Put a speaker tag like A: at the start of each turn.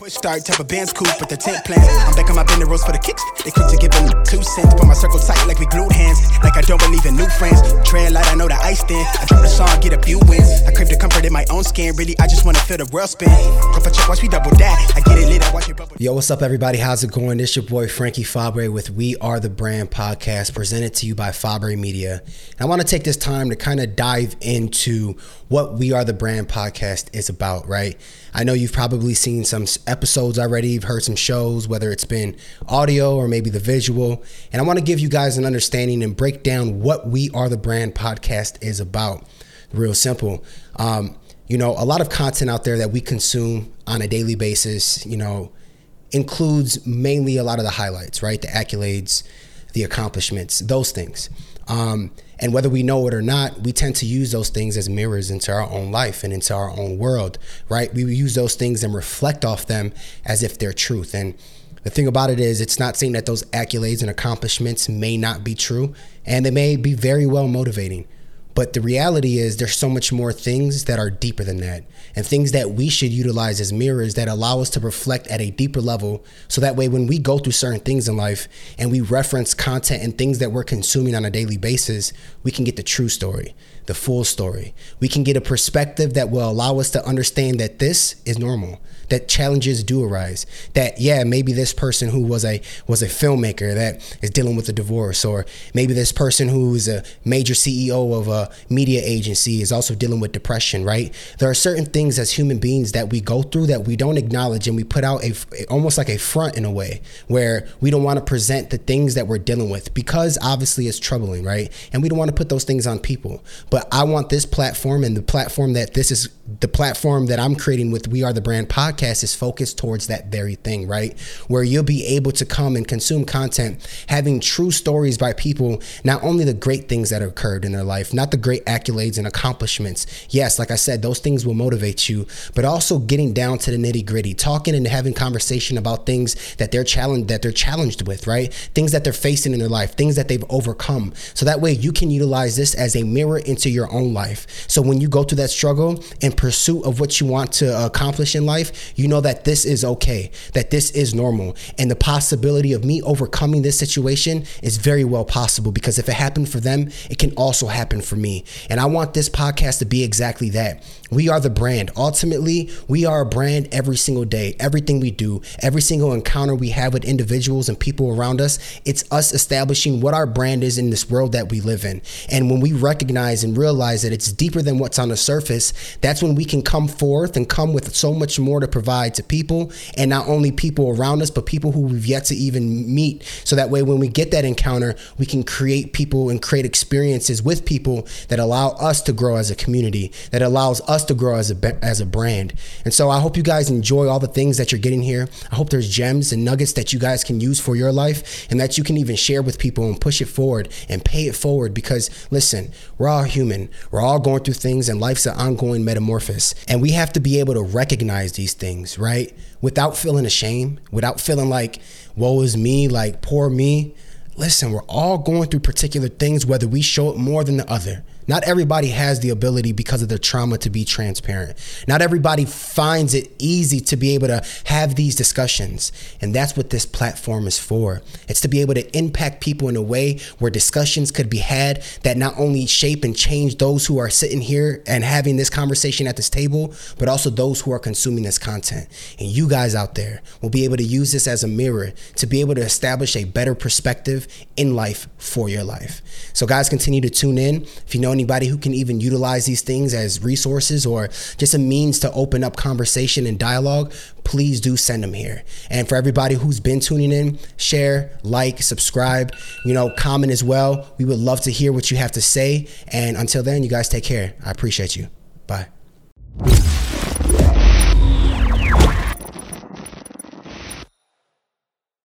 A: Push start type of band's cool, but the tent plans. I'm back on my bender rolls for the kicks. They quick to give them two cents. Put my circle tight like we glued hands. Like I don't believe in new friends. Trail light, I know the ice thin. I drop the song, get a few wins. I crave the comfort in my own skin. Really, I just wanna feel the world spin. Go for check, watch me double that. I get it lit, I watch it bubble.
B: Yo, what's up, everybody? How's it going? This your boy Frankie Fabre with We Are the Brand podcast, presented to you by Fabre Media. And I want to take this time to kind of dive into what We Are the Brand podcast is about, right? I know you've probably seen some episodes already, you've heard some shows, whether it's been audio or maybe the visual. And I want to give you guys an understanding and break down what We Are the Brand podcast is about. Real simple. Um, you know, a lot of content out there that we consume on a daily basis, you know, includes mainly a lot of the highlights, right? The accolades, the accomplishments, those things. Um, and whether we know it or not, we tend to use those things as mirrors into our own life and into our own world, right? We use those things and reflect off them as if they're truth. And the thing about it is, it's not saying that those accolades and accomplishments may not be true, and they may be very well motivating. But the reality is, there's so much more things that are deeper than that, and things that we should utilize as mirrors that allow us to reflect at a deeper level. So that way, when we go through certain things in life and we reference content and things that we're consuming on a daily basis, we can get the true story, the full story. We can get a perspective that will allow us to understand that this is normal that challenges do arise. That yeah, maybe this person who was a was a filmmaker that is dealing with a divorce, or maybe this person who is a major CEO of a media agency is also dealing with depression. Right? There are certain things as human beings that we go through that we don't acknowledge, and we put out a almost like a front in a way where we don't want to present the things that we're dealing with because obviously it's troubling, right? And we don't want to put those things on people. But I want this platform and the platform that this is the platform that I'm creating with We Are the Brand podcast is focused towards that very thing, right? Where you'll be able to come and consume content, having true stories by people, not only the great things that occurred in their life, not the great accolades and accomplishments. Yes, like I said, those things will motivate you, but also getting down to the nitty gritty, talking and having conversation about things that they're challenged that they're challenged with, right? Things that they're facing in their life, things that they've overcome. So that way you can utilize this as a mirror into your own life. So when you go through that struggle in pursuit of what you want to accomplish in life, you know that this is okay, that this is normal. And the possibility of me overcoming this situation is very well possible because if it happened for them, it can also happen for me. And I want this podcast to be exactly that. We are the brand. Ultimately, we are a brand every single day. Everything we do, every single encounter we have with individuals and people around us, it's us establishing what our brand is in this world that we live in. And when we recognize and realize that it's deeper than what's on the surface, that's when we can come forth and come with so much more to provide to people and not only people around us, but people who we've yet to even meet. So that way, when we get that encounter, we can create people and create experiences with people that allow us to grow as a community, that allows us to grow as a as a brand. And so I hope you guys enjoy all the things that you're getting here. I hope there's gems and nuggets that you guys can use for your life and that you can even share with people and push it forward and pay it forward because listen, we're all human. We're all going through things and life's an ongoing metamorphosis. And we have to be able to recognize these things, right? Without feeling ashamed, without feeling like, woe is me, like poor me. Listen, we're all going through particular things, whether we show it more than the other. Not everybody has the ability because of their trauma to be transparent. Not everybody finds it easy to be able to have these discussions. And that's what this platform is for. It's to be able to impact people in a way where discussions could be had that not only shape and change those who are sitting here and having this conversation at this table, but also those who are consuming this content. And you guys out there will be able to use this as a mirror to be able to establish a better perspective in life for your life. So, guys, continue to tune in. If you know anybody who can even utilize these things as resources or just a means to open up conversation and dialogue, please do send them here. And for everybody who's been tuning in, share, like, subscribe, you know, comment as well. We would love to hear what you have to say. And until then, you guys take care. I appreciate you. Bye.